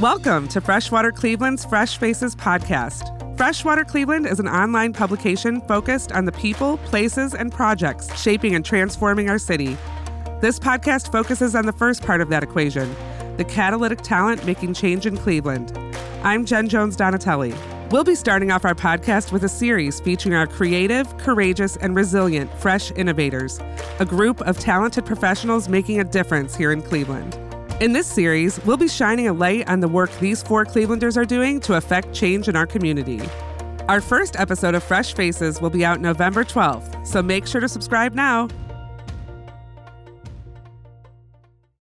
Welcome to Freshwater Cleveland's Fresh Faces podcast. Freshwater Cleveland is an online publication focused on the people, places, and projects shaping and transforming our city. This podcast focuses on the first part of that equation the catalytic talent making change in Cleveland. I'm Jen Jones Donatelli. We'll be starting off our podcast with a series featuring our creative, courageous, and resilient Fresh Innovators, a group of talented professionals making a difference here in Cleveland. In this series, we'll be shining a light on the work these four Clevelanders are doing to affect change in our community. Our first episode of Fresh Faces will be out November 12th, so make sure to subscribe now